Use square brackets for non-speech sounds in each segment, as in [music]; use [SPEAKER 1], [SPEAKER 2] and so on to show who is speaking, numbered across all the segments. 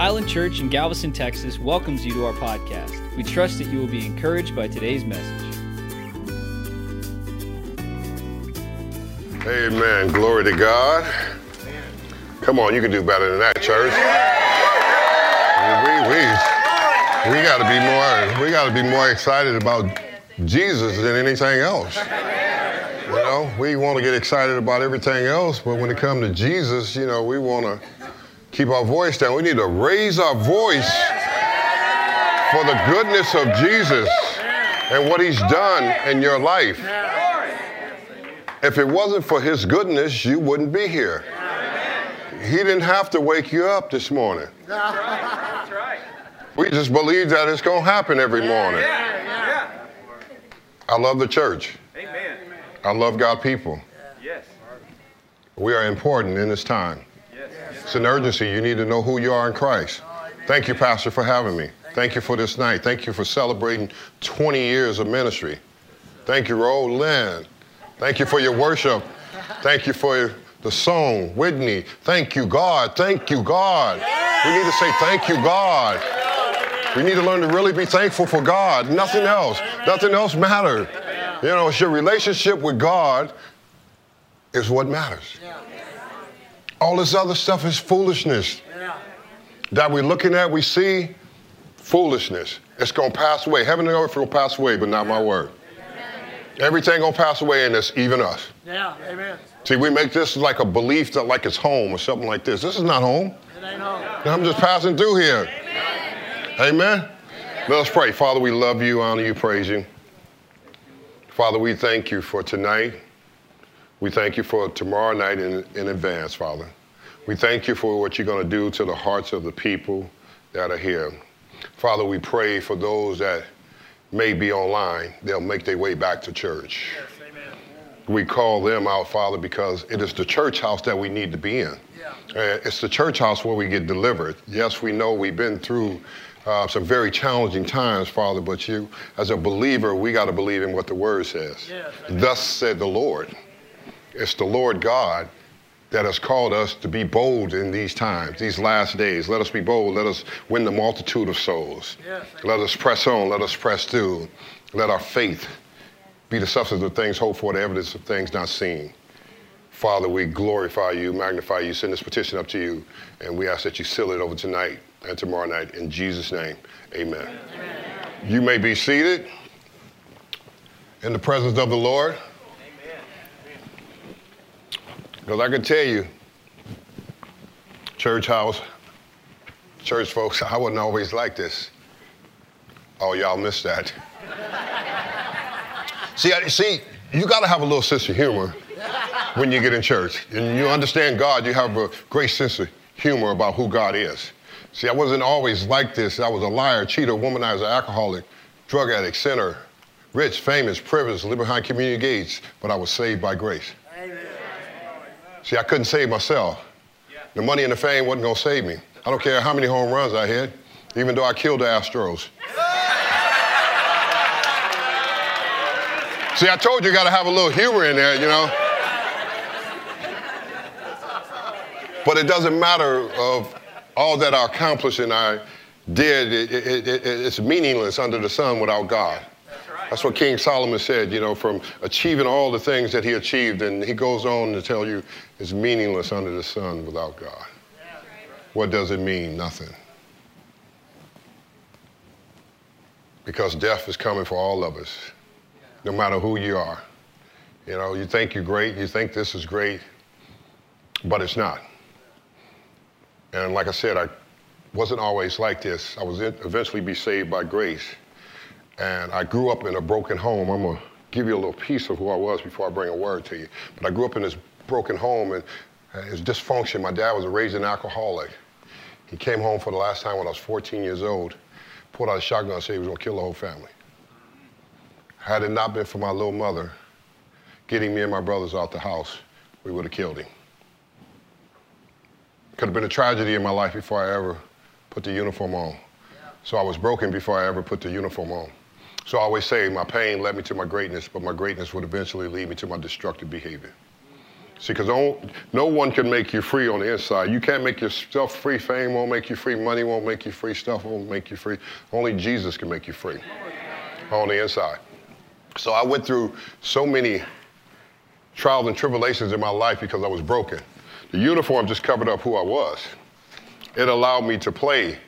[SPEAKER 1] Island Church in Galveston, Texas welcomes you to our podcast. We trust that you will be encouraged by today's message.
[SPEAKER 2] Amen. Glory to God. Come on, you can do better than that, church. We, we, we got to be more. We got to be more excited about Jesus than anything else. You know, we want to get excited about everything else, but when it comes to Jesus, you know, we want to keep our voice down. We need to raise our voice for the goodness of Jesus and what He's done in your life. If it wasn't for His goodness, you wouldn't be here. He didn't have to wake you up this morning.
[SPEAKER 3] That's right.
[SPEAKER 2] We just believe that it's going to happen every morning. I love the church.
[SPEAKER 3] Amen.
[SPEAKER 2] I love God people.
[SPEAKER 3] Yes.
[SPEAKER 2] We are important in this time. It's an urgency. You need to know who you are in Christ. Thank you, Pastor, for having me. Thank you for this night. Thank you for celebrating 20 years of ministry. Thank you, Roland. Thank you for your worship. Thank you for the song, Whitney. Thank you, God. Thank you, God. We need to say thank you, God. We need to learn to really be thankful for God. Nothing else. Nothing else matters. You know, it's your relationship with God is what matters. All this other stuff is foolishness. That we're looking at, we see foolishness. It's gonna pass away. Heaven and earth will pass away, but not my word. Everything gonna pass away, and it's even us.
[SPEAKER 4] Yeah, amen.
[SPEAKER 2] See, we make this like a belief that like it's home or something like this. This is not home.
[SPEAKER 4] It ain't home.
[SPEAKER 2] I'm just passing through here. Amen. Let us pray. Father, we love you, honor you, praise you. Father, we thank you for tonight. We thank you for tomorrow night in, in advance, Father. We thank you for what you're going to do to the hearts of the people that are here. Father, we pray for those that may be online, they'll make their way back to church. Yes, We call them out, Father, because it is the church house that we need to be in. Uh, it's the church house where we get delivered. Yes, we know we've been through uh, some very challenging times, Father, but you, as a believer, we got to believe in what the Word says.
[SPEAKER 4] Yes.
[SPEAKER 2] Thus said the Lord. It's the Lord God that has called us to be bold in these times, these last days. Let us be bold. Let us win the multitude of souls.
[SPEAKER 4] Yes.
[SPEAKER 2] Let us press on. Let us press through. Let our faith be the substance of things hoped for, the evidence of things not seen. Father, we glorify you, magnify you, send this petition up to you, and we ask that you seal it over tonight and tomorrow night. In Jesus' name, amen. You may be seated in the presence of the Lord. Because I can tell you, church house, church folks, I wasn't always like this. Oh, y'all missed that. see, I, see, you got to have a little sense of humor when you get in church. And you understand God, you have a great sense of humor about who God is. See, I wasn't always like this. I was a liar, cheater, womanizer, alcoholic, drug addict, sinner, rich, famous, privileged, living behind community gates, but I was saved by grace. See, I couldn't save myself. The money and the fame wasn't going to save me. I don't care how many home runs I hit, even though I killed the Astros. [laughs] See, I told you you got to have a little humor in there, you know. But it doesn't matter of all that I accomplished and I did. It, it, it, it's meaningless under the sun without God. That's what King Solomon said, you know, from achieving all the things that he achieved. And he goes on to tell you it's meaningless under the sun without God. What does it mean? Nothing. Because death is coming for all of us, no matter who you are. You know, you think you're great, you think this is great, but it's not. And like I said, I wasn't always like this. I was eventually be saved by grace. And I grew up in a broken home. I'm going to give you a little piece of who I was before I bring a word to you. But I grew up in this broken home and uh, it was dysfunction. My dad was a raging alcoholic. He came home for the last time when I was 14 years old, pulled out a shotgun and said he was going to kill the whole family. Had it not been for my little mother getting me and my brothers out the house, we would have killed him. Could have been a tragedy in my life before I ever put the uniform on. So I was broken before I ever put the uniform on. So I always say my pain led me to my greatness, but my greatness would eventually lead me to my destructive behavior. See, because no one can make you free on the inside. You can't make yourself free. Fame won't make you free. Money won't make you free. Stuff won't make you free. Only Jesus can make you free on the inside. So I went through so many trials and tribulations in my life because I was broken. The uniform just covered up who I was. It allowed me to play,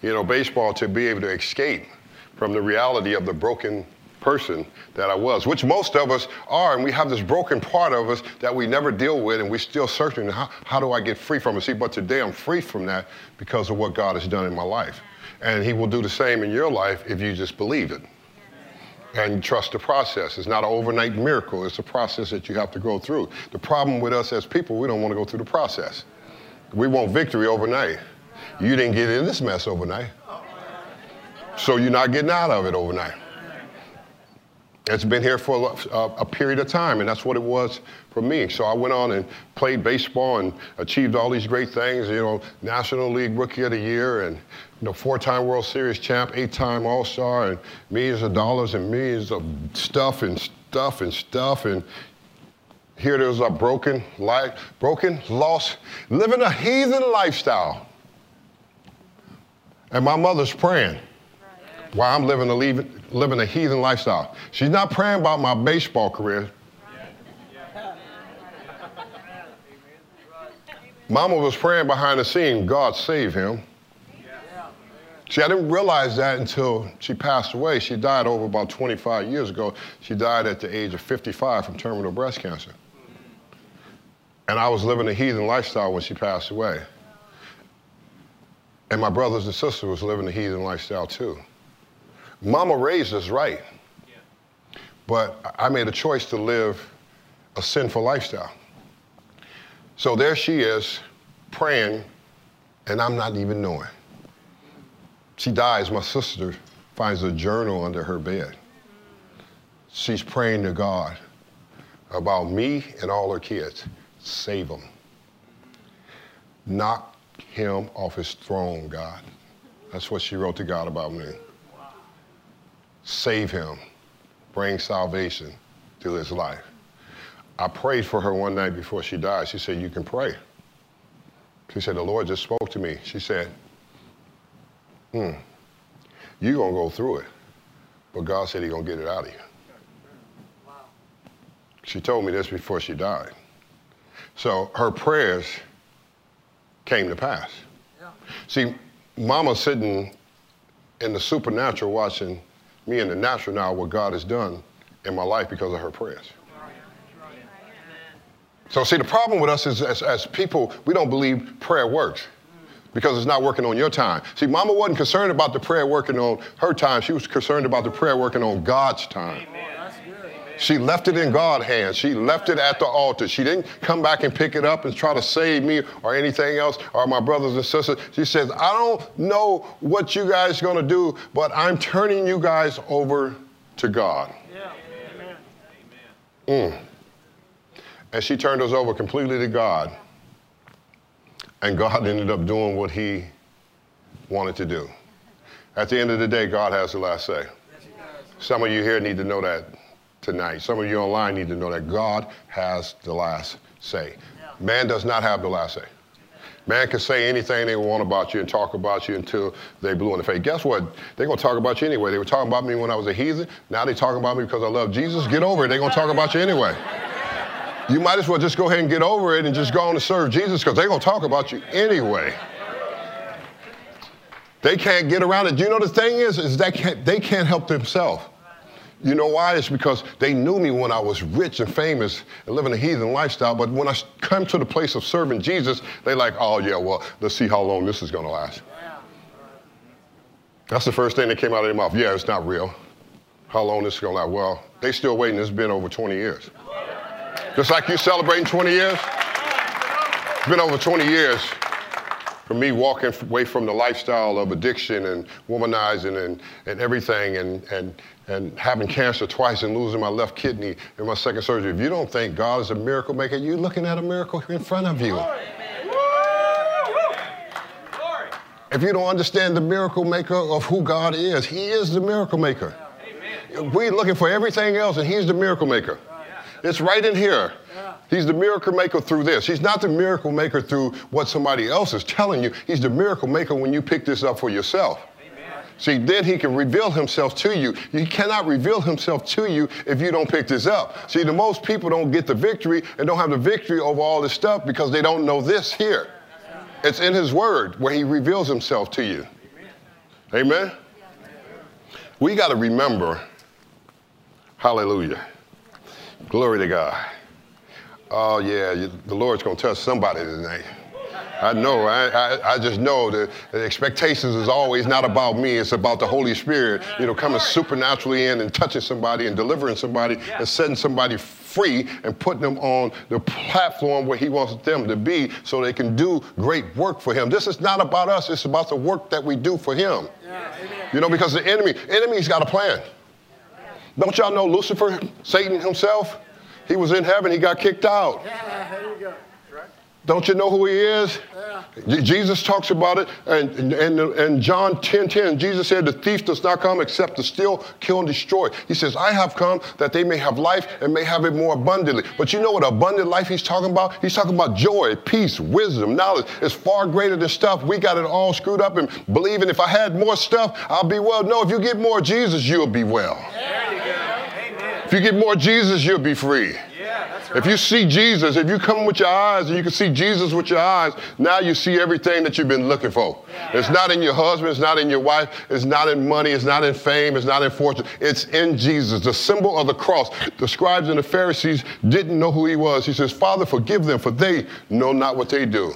[SPEAKER 2] you know, baseball to be able to escape from the reality of the broken person that I was, which most of us are. And we have this broken part of us that we never deal with, and we're still searching how, how do I get free from it? See, but today I'm free from that because of what God has done in my life. And He will do the same in your life if you just believe it and trust the process. It's not an overnight miracle, it's a process that you have to go through. The problem with us as people, we don't want to go through the process. We want victory overnight. You didn't get in this mess overnight, so you're not getting out of it overnight. It's been here for a, uh, a, period of time, and that's what it was for me. So I went on and played baseball and achieved all these great things. You know, National League Rookie of the Year, and you know, four-time World Series champ, eight-time All-Star, and millions of dollars and millions of stuff and stuff and stuff. And here there's a broken life, broken, lost, living a heathen lifestyle. And my mother's praying while I'm living a, living a heathen lifestyle. She's not praying about my baseball career. Mama was praying behind the scene, God save him. See, I didn't realize that until she passed away. She died over about 25 years ago. She died at the age of 55 from terminal breast cancer. And I was living a heathen lifestyle when she passed away. And my brothers and sisters was living a heathen lifestyle too. Mama raised us right. But I made a choice to live a sinful lifestyle. So there she is praying, and I'm not even knowing. She dies. My sister finds a journal under her bed. She's praying to God about me and all her kids. Save them. Knock him off his throne, God. That's what she wrote to God about me save him, bring salvation to his life. I prayed for her one night before she died. She said, You can pray. She said, The Lord just spoke to me. She said, Hmm, you're going to go through it. But God said He's going to get it out of you. Wow. She told me this before she died. So her prayers came to pass. Yeah. See, Mama sitting in the supernatural watching me in the natural now what God has done in my life because of her prayers. So, see, the problem with us is as, as people, we don't believe prayer works because it's not working on your time. See, mama wasn't concerned about the prayer working on her time, she was concerned about the prayer working on God's time. Amen. She left it in God's hands. She left it at the altar. She didn't come back and pick it up and try to save me or anything else or my brothers and sisters. She says, I don't know what you guys are going to do, but I'm turning you guys over to God. Yeah. Amen. Mm. And she turned us over completely to God. And God ended up doing what he wanted to do. At the end of the day, God has the last say. Some of you here need to know that tonight. Some of you online need to know that God has the last say. Man does not have the last say. Man can say anything they want about you and talk about you until they blew in the face. Guess what? They're going to talk about you anyway. They were talking about me when I was a heathen. Now they're talking about me because I love Jesus. Get over it. They're going to talk about you anyway. You might as well just go ahead and get over it and just go on and serve Jesus because they're going to talk about you anyway. They can't get around it. You know the thing is, is they can't, they can't help themselves. You know why? It's because they knew me when I was rich and famous and living a heathen lifestyle. But when I come to the place of serving Jesus, they like, oh yeah, well, let's see how long this is to last. That's the first thing that came out of their mouth. Yeah, it's not real. How long this is to last? Well, they still waiting. It's been over 20 years. Just like you celebrating 20 years. It's been over 20 years for me walking away from the lifestyle of addiction and womanizing and, and everything and, and, and having cancer twice and losing my left kidney in my second surgery. If you don't think God is a miracle maker, you're looking at a miracle in front of you. If you don't understand the miracle maker of who God is, He is the miracle maker. We're looking for everything else, and He's the miracle maker. It's right in here. He's the miracle maker through this. He's not the miracle maker through what somebody else is telling you. He's the miracle maker when you pick this up for yourself. See, then he can reveal himself to you. He cannot reveal himself to you if you don't pick this up. See, the most people don't get the victory and don't have the victory over all this stuff because they don't know this here. It's in his word where he reveals himself to you. Amen? We got to remember, hallelujah. Glory to God. Oh, yeah, the Lord's going to touch somebody tonight. I know. I, I, I, just know that the expectations is always not about me. It's about the Holy Spirit, you know, coming supernaturally in and touching somebody and delivering somebody and setting somebody free and putting them on the platform where he wants them to be so they can do great work for him. This is not about us. It's about the work that we do for him. Yeah, you know, because the enemy, enemy's got a plan. Don't y'all know Lucifer, Satan himself? He was in heaven, he got kicked out.
[SPEAKER 4] Yeah, there you go.
[SPEAKER 2] Don't you know who he is? Yeah. Jesus talks about it, and, and, and John 10 10, Jesus said, The thief does not come except to steal, kill, and destroy. He says, I have come that they may have life and may have it more abundantly. But you know what abundant life he's talking about? He's talking about joy, peace, wisdom, knowledge. It's far greater than stuff. We got it all screwed up and believing if I had more stuff, I'll be well. No, if you get more Jesus, you'll be well. There you go. Amen. If you get more Jesus, you'll be free. If you see Jesus, if you come with your eyes and you can see Jesus with your eyes, now you see everything that you've been looking for. Yeah. It's not in your husband, it's not in your wife, it's not in money, it's not in fame, it's not in fortune. It's in Jesus. The symbol of the cross. The scribes and the Pharisees didn't know who he was. He says, Father, forgive them, for they know not what they do.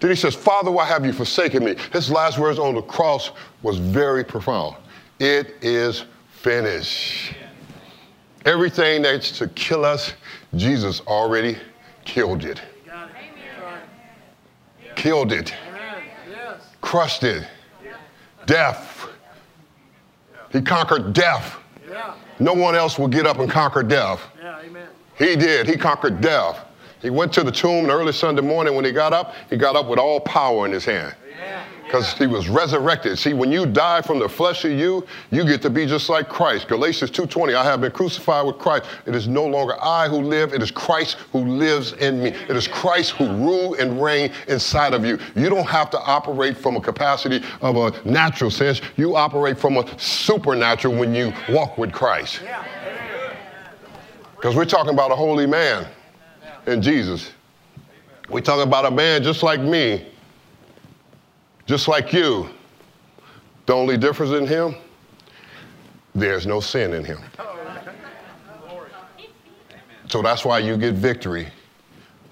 [SPEAKER 2] Then he says, Father, why have you forsaken me? His last words on the cross was very profound. It is finished. Everything that's to kill us Jesus already killed it. Killed it. Crushed it. Death. He conquered death. No one else will get up and conquer death. He did. He conquered death. He went to the tomb early Sunday morning when he got up. He got up with all power in his hand because he was resurrected. See, when you die from the flesh of you, you get to be just like Christ. Galatians 2:20, I have been crucified with Christ. It is no longer I who live, it is Christ who lives in me. It is Christ who rule and reign inside of you. You don't have to operate from a capacity of a natural sense. You operate from a supernatural when you walk with Christ. Because we're talking about a holy man in Jesus. We're talking about a man just like me just like you. The only difference in him, there's no sin in him. So that's why you get victory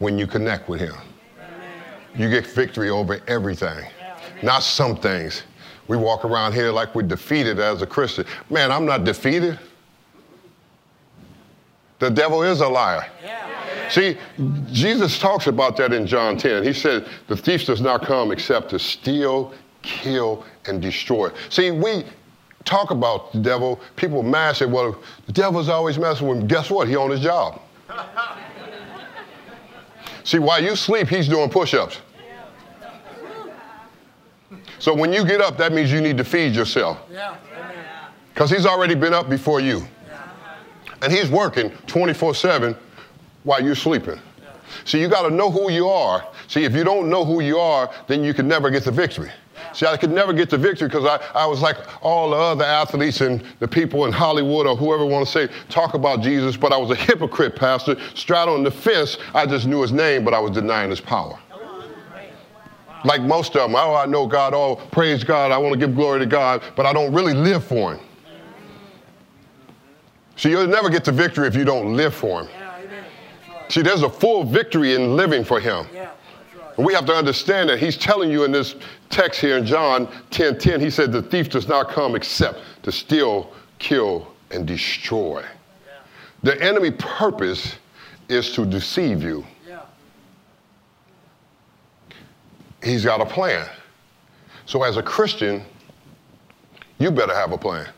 [SPEAKER 2] when you connect with him. You get victory over everything, not some things. We walk around here like we're defeated as a Christian. Man, I'm not defeated. The devil is a liar. See, Jesus talks about that in John 10. He said, The thief does not come except to steal, kill, and destroy. See, we talk about the devil, people mad say, Well, the devil's always messing with him. Guess what? He on his job. [laughs] See, while you sleep, he's doing push ups. So when you get up, that means you need to feed yourself. Because he's already been up before you. And he's working 24 7 while you're sleeping. See, you got to know who you are. See, if you don't know who you are, then you can never get the victory. See, I could never get the victory because I, I was like all the other athletes and the people in Hollywood or whoever want to say, talk about Jesus, but I was a hypocrite, Pastor. Straddling the fence, I just knew his name, but I was denying his power. Like most of them, oh, I know God, oh, praise God, I want to give glory to God, but I don't really live for him. See, you'll never get the victory if you don't live for him. See, there's a full victory in living for him. Yeah, right. We have to understand that he's telling you in this text here in John 10 10, he said, The thief does not come except to steal, kill, and destroy. Yeah. The enemy purpose is to deceive you. Yeah. He's got a plan. So, as a Christian, you better have a plan.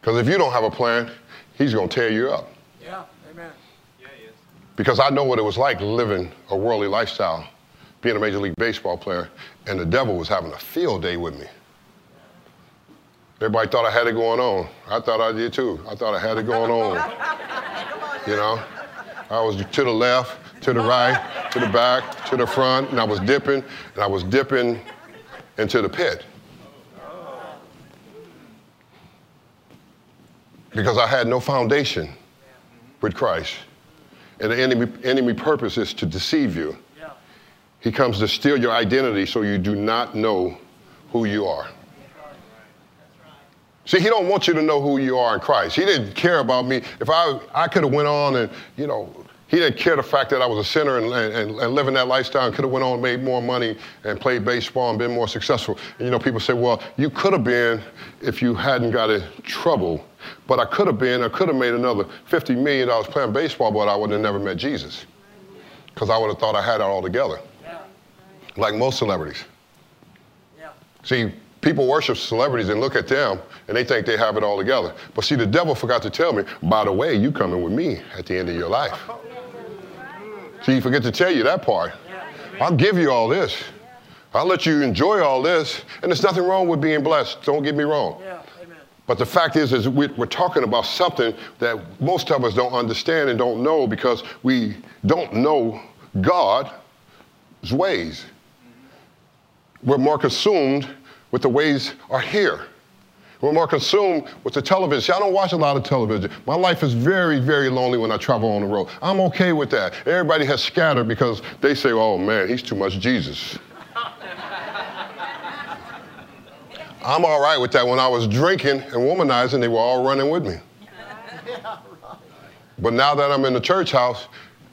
[SPEAKER 2] Because if you don't have a plan, he's going to tear you up.
[SPEAKER 4] Yeah,
[SPEAKER 2] because I know what it was like living a worldly lifestyle, being a Major League Baseball player, and the devil was having a field day with me. Everybody thought I had it going on. I thought I did too. I thought I had it going on. You know? I was to the left, to the right, to the back, to the front, and I was dipping, and I was dipping into the pit. Because I had no foundation with Christ. And the enemy, enemy purpose is to deceive you. He comes to steal your identity so you do not know who you are. See, he don't want you to know who you are in Christ. He didn't care about me. If I, I could have went on and, you know, he didn't care the fact that I was a sinner and, and, and living that lifestyle and could have went on and made more money and played baseball and been more successful. And, you know, people say, well, you could have been if you hadn't got in trouble. But I could have been, I could have made another $50 million playing baseball, but I would have never met Jesus. Because I would have thought I had it all together. Yeah. Like most celebrities. Yeah. See, people worship celebrities and look at them and they think they have it all together. But see, the devil forgot to tell me, by the way, you coming with me at the end of your life. [laughs] See, he forget to tell you that part. I'll give you all this. I'll let you enjoy all this. And there's nothing wrong with being blessed. Don't get me wrong. Yeah. But the fact is, is we're talking about something that most of us don't understand and don't know because we don't know God's ways. We're more consumed with the ways are here. We're more consumed with the television. I don't watch a lot of television. My life is very, very lonely when I travel on the road. I'm okay with that. Everybody has scattered because they say, oh man, he's too much Jesus. [laughs] I'm all right with that. When I was drinking and womanizing, they were all running with me. [laughs] But now that I'm in the church house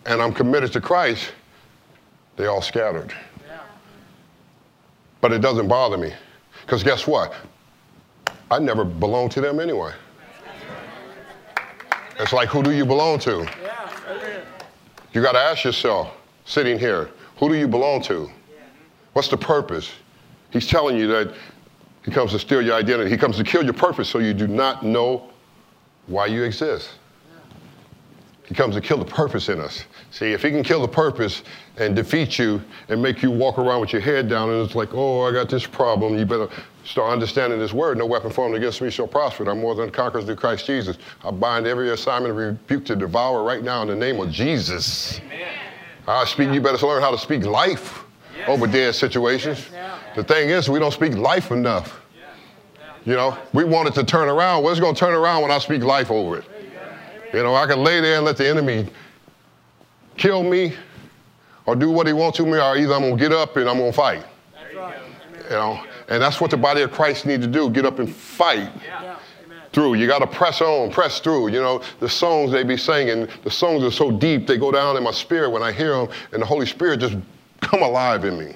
[SPEAKER 2] and I'm committed to Christ, they all scattered. But it doesn't bother me. Because guess what? I never belonged to them anyway. It's like, who do you belong to? You got to ask yourself, sitting here, who do you belong to? What's the purpose? He's telling you that he comes to steal your identity. He comes to kill your purpose so you do not know why you exist. He comes to kill the purpose in us. See, if he can kill the purpose and defeat you and make you walk around with your head down and it's like, oh, I got this problem, you better start understanding this word. No weapon formed against me shall prosper. I'm more than conquerors through Christ Jesus. I bind every assignment of rebuke to devour right now in the name of Jesus. Amen. I speak, you better learn how to speak life yes. over dead situations. The thing is, we don't speak life enough. You know, we want it to turn around. Well, it's going to turn around when I speak life over it. You know, I can lay there and let the enemy kill me or do what he wants to me, or either I'm going to get up and I'm going to fight. You know, and that's what the body of Christ need to do get up and fight. Through. You got to press on, press through. You know, the songs they be singing, the songs are so deep, they go down in my spirit when I hear them, and the Holy Spirit just come alive in me.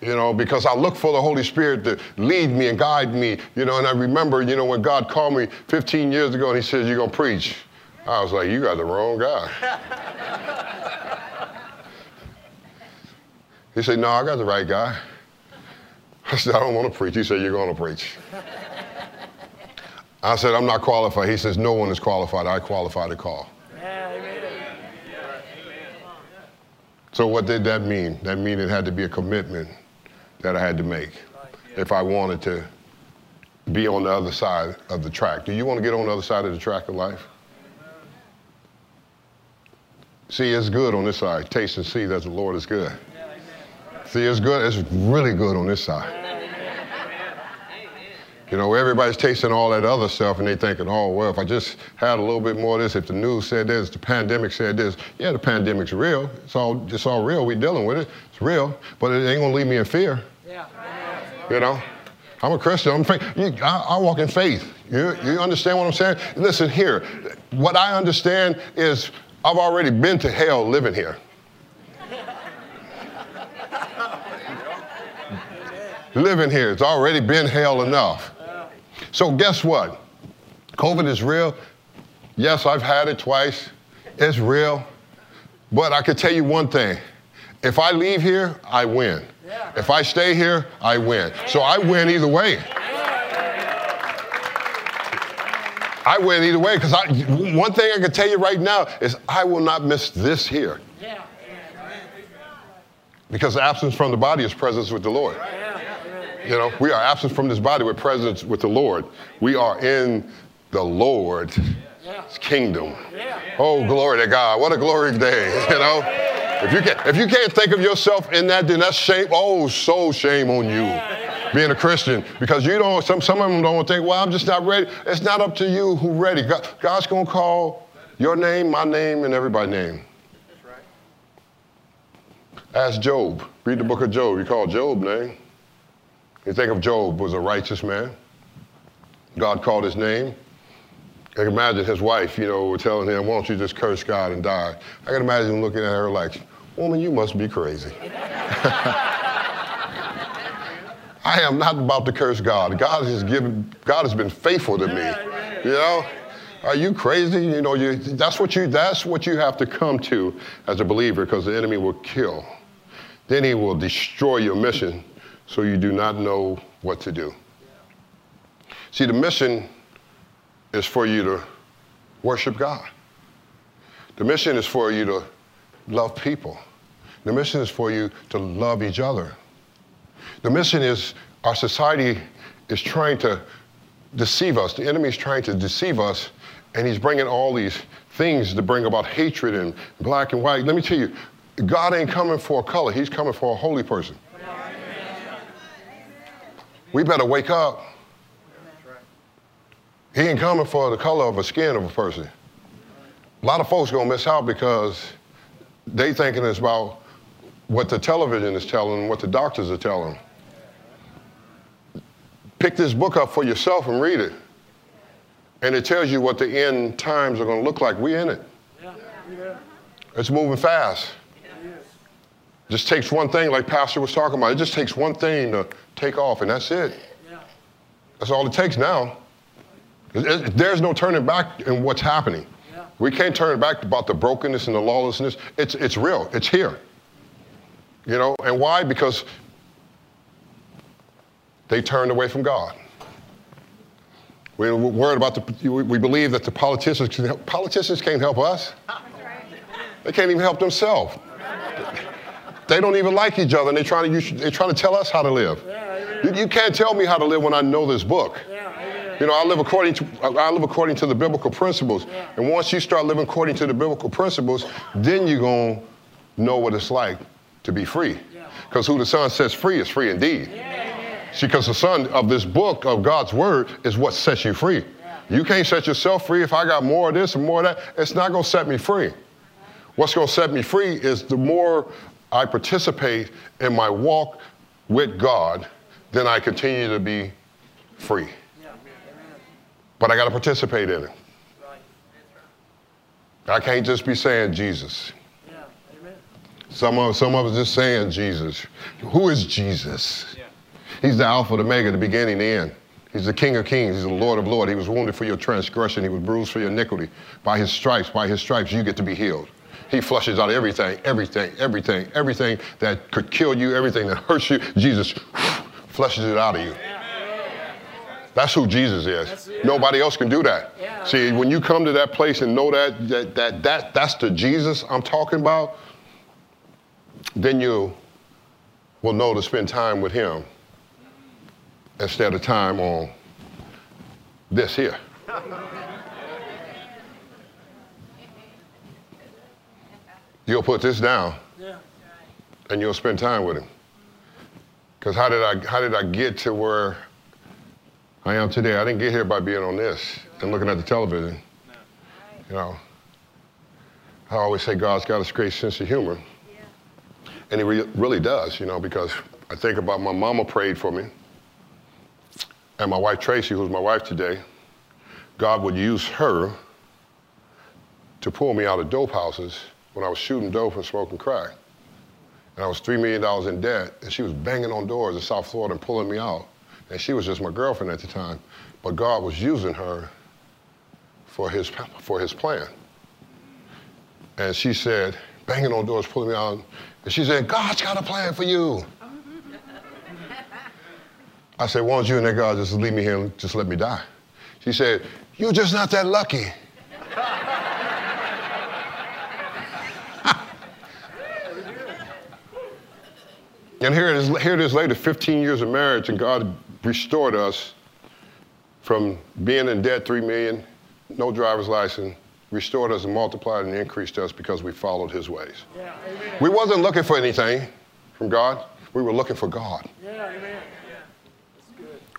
[SPEAKER 2] You know, because I look for the Holy Spirit to lead me and guide me, you know, and I remember, you know, when God called me 15 years ago and he said, you're going to preach. I was like, you got the wrong guy. [laughs] he said, no, I got the right guy. I said, I don't want to preach. He said, you're going to preach. I said, I'm not qualified. He says, no one is qualified. I qualify to call. So what did that mean? That mean it had to be a commitment that I had to make if I wanted to be on the other side of the track. Do you want to get on the other side of the track of life? See, it's good on this side. Taste and see that the Lord is good. See, it's good. It's really good on this side. You know, everybody's tasting all that other stuff and they thinking, oh, well, if I just had a little bit more of this, if the news said this, the pandemic said this, yeah, the pandemic's real. It's all, it's all real. We're dealing with it. It's real, but it ain't going to leave me in fear. You know? I'm a Christian. I'm faith. I, I walk in faith. You, you understand what I'm saying? Listen here. What I understand is I've already been to hell living here. living here. It's already been hell enough. So guess what? COVID is real. Yes, I've had it twice. It's real. But I can tell you one thing. If I leave here, I win. If I stay here, I win. So I win either way. I win either way because one thing I can tell you right now is I will not miss this here. Because absence from the body is presence with the Lord. You know, we are absent from this body we're presence with the Lord. We are in the Lord's kingdom. Oh, glory to God. What a glorious day, you know? If you, can't, if you can't think of yourself in that, then that's shame. Oh, so shame on you being a Christian because you don't, some, some of them don't think, well, I'm just not ready. It's not up to you who ready. God, God's going to call your name, my name, and everybody's name. Ask Job. Read the book of Job. You call Job name. You think of Job was a righteous man. God called his name. I can imagine his wife, you know, telling him, why don't you just curse God and die? I can imagine him looking at her like, woman, you must be crazy. I am not about to curse God. God has given, God has been faithful to me. You know? Are you crazy? You know, you, that's what you that's what you have to come to as a believer, because the enemy will kill. Then he will destroy your mission so you do not know what to do. See, the mission is for you to worship God. The mission is for you to love people. The mission is for you to love each other. The mission is our society is trying to deceive us. The enemy is trying to deceive us, and he's bringing all these things to bring about hatred and black and white. Let me tell you, God ain't coming for a color, he's coming for a holy person. We better wake up. He ain't coming for the color of a skin of a person. A lot of folks gonna miss out because they thinking it's about what the television is telling them, what the doctors are telling them. Pick this book up for yourself and read it. And it tells you what the end times are gonna look like. We're in it. It's moving fast. Just takes one thing, like Pastor was talking about. It just takes one thing to take off, and that's it. That's all it takes now. There's no turning back in what's happening. We can't turn back about the brokenness and the lawlessness. It's, it's real, it's here. You know, and why? Because they turned away from God. We're worried about the, we believe that the politicians, can help, politicians can't help us. They can't even help themselves. They don't even like each other, and they're trying to, they're trying to tell us how to live. You, you can't tell me how to live when I know this book. You know, I live according to I live according to the biblical principles. And once you start living according to the biblical principles, then you're gonna know what it's like to be free. Because who the Son sets free is free indeed. See, because the Son of this book of God's Word is what sets you free. You can't set yourself free if I got more of this and more of that. It's not gonna set me free. What's gonna set me free is the more I participate in my walk with God, then I continue to be free. But I got to participate in it. I can't just be saying Jesus. Some of, some of us just saying Jesus. Who is Jesus? He's the Alpha, the Omega, the beginning, the end. He's the King of Kings. He's the Lord of Lords. He was wounded for your transgression. He was bruised for your iniquity. By his stripes, by his stripes, you get to be healed. He flushes out everything, everything, everything, everything that could kill you, everything that hurts you. Jesus [sighs] flushes it out of you. That's who Jesus is. Nobody else can do that. See, when you come to that place and know that, that, that, that that's the Jesus I'm talking about, then you will know to spend time with him instead of time on this here. [laughs] You'll put this down and you'll spend time with him. Because how did I how did I get to where I am today? I didn't get here by being on this and looking at the television. You know. I always say God's got a great sense of humor. And he re- really does, you know, because I think about my mama prayed for me. And my wife Tracy, who's my wife today, God would use her to pull me out of dope houses when I was shooting dope and smoking crack. And I was $3 million in debt, and she was banging on doors in South Florida and pulling me out. And she was just my girlfriend at the time. But God was using her for his, for his plan. And she said, banging on doors, pulling me out. She said, God's got a plan for you. I said, why don't you and that God just leave me here and just let me die? She said, you're just not that lucky. [laughs] and here it, is, here it is later, 15 years of marriage, and God restored us from being in debt, three million, no driver's license, restored us and multiplied and increased us because we followed his ways.
[SPEAKER 4] Yeah.
[SPEAKER 2] We wasn't looking for anything from God. We were looking for God.
[SPEAKER 4] Yeah, amen.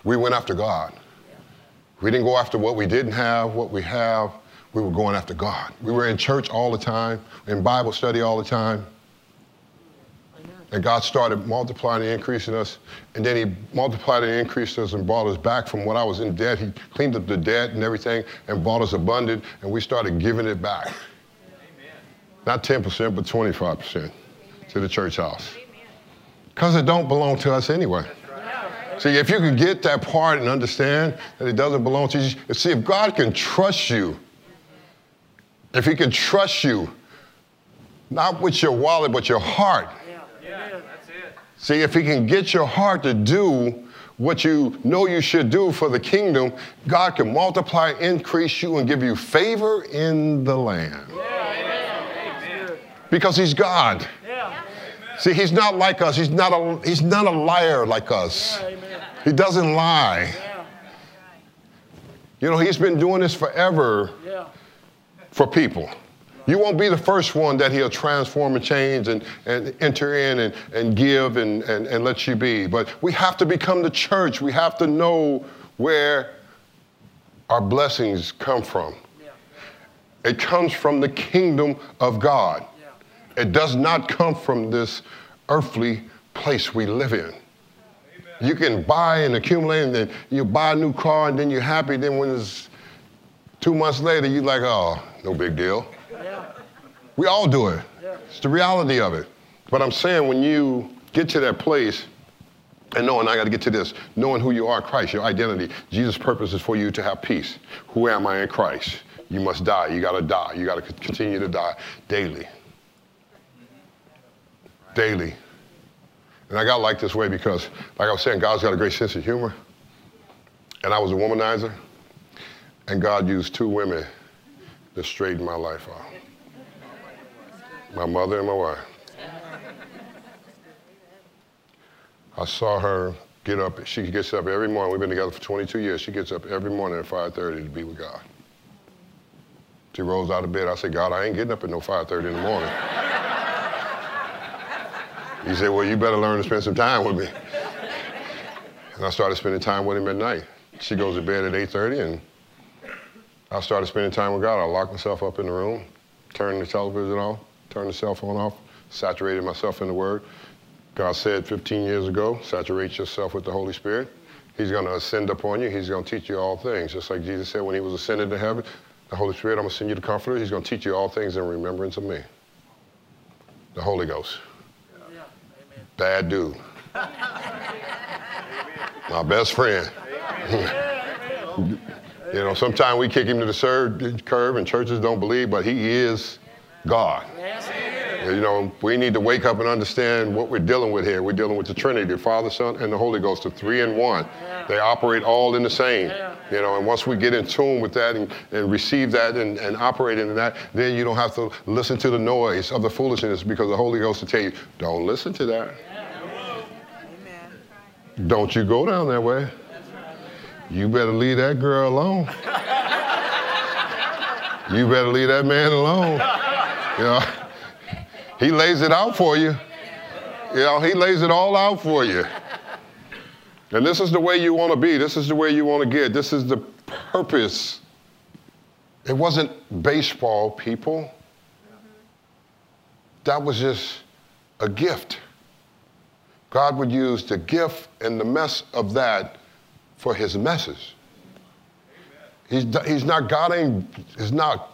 [SPEAKER 2] We went after God. We didn't go after what we didn't have, what we have. We were going after God. We were in church all the time, in Bible study all the time. And God started multiplying and increasing us. And then He multiplied and increased us and brought us back from what I was in debt. He cleaned up the debt and everything and brought us abundant. And we started giving it back. Amen. Not 10%, but 25% to the church house. Because it don't belong to us anyway. See, if you can get that part and understand that it doesn't belong to you, see, if God can trust you, if He can trust you, not with your wallet, but your heart.
[SPEAKER 3] Yeah, that's it.
[SPEAKER 2] See, if He can get your heart to do what you know you should do for the kingdom, God can multiply, increase you, and give you favor in the land. Because He's God.
[SPEAKER 4] Yeah,
[SPEAKER 2] See, He's not like us. He's not a, he's not a liar like us. He doesn't lie. You know, He's been doing this forever for people. You won't be the first one that he'll transform and change and, and enter in and, and give and, and, and let you be. But we have to become the church. We have to know where our blessings come from.
[SPEAKER 4] yeah,
[SPEAKER 2] It comes from the kingdom of God.
[SPEAKER 4] yeah.
[SPEAKER 2] It does not come from this earthly place we live in. You can buy and accumulate, and then you buy a new car, and then you're happy. Then when it's two months later, you're like, oh, no big deal. We all do it.
[SPEAKER 4] Yeah.
[SPEAKER 2] It's the reality of it. But I'm saying when you get to that place and knowing I got to get to this, knowing who you are in Christ, your identity, Jesus' purpose is for you to have peace. Who am I in Christ? You must die. You got to die. You got to continue to die daily. Daily. And I got like this way because, like I was saying, God's got a great sense of humor. And I was a womanizer. And God used two women to straighten my life out my mother and my wife. I saw her get up. She gets up every morning. We've been together for 22 years. She gets up every morning at 5:30 to be with God. She rolls out of bed. I said, God, I ain't getting up at no 5:30 in the morning. he said, Well, you better learn to spend some time with me. And I started spending time with him at night. She goes to bed at 8:30, and I started spending time with God. I locked myself up in the room, turned the television off, turned the cell phone off, saturated myself in the Word. God said 15 years ago, saturate yourself with the Holy Spirit. He's going to ascend upon you. He's going to teach you all things. Just like Jesus said when he was ascended to heaven, the Holy Spirit, I'm going to send you the Comforter. He's going to teach you all things in remembrance of me. The Holy Ghost.
[SPEAKER 4] yeah.
[SPEAKER 2] Bad dude. My best friend. [laughs] you know, sometimes we kick him to the curb and churches don't believe, but he is God. You know, we need to wake up and understand what we're dealing with here. We're dealing with the Trinity, Father, Son, and the Holy Ghost, the three in one. They operate all in the same.
[SPEAKER 4] Yeah.
[SPEAKER 2] You know, and once we get in tune with that and, and receive that and, and operate in that, then you don't have to listen to the noise of the foolishness because the Holy Ghost will tell you, don't listen to that. Don't you go down that way. You better leave that girl alone. you better leave that man alone. You know, he lays it out for you. You know, he lays it all out for you. And this is the way you want to be. This is the way you want to get. This is the purpose. It wasn't baseball, people. That was just a gift. God would use the gift and the mess of that for his message. He's, he's not, God ain't, is not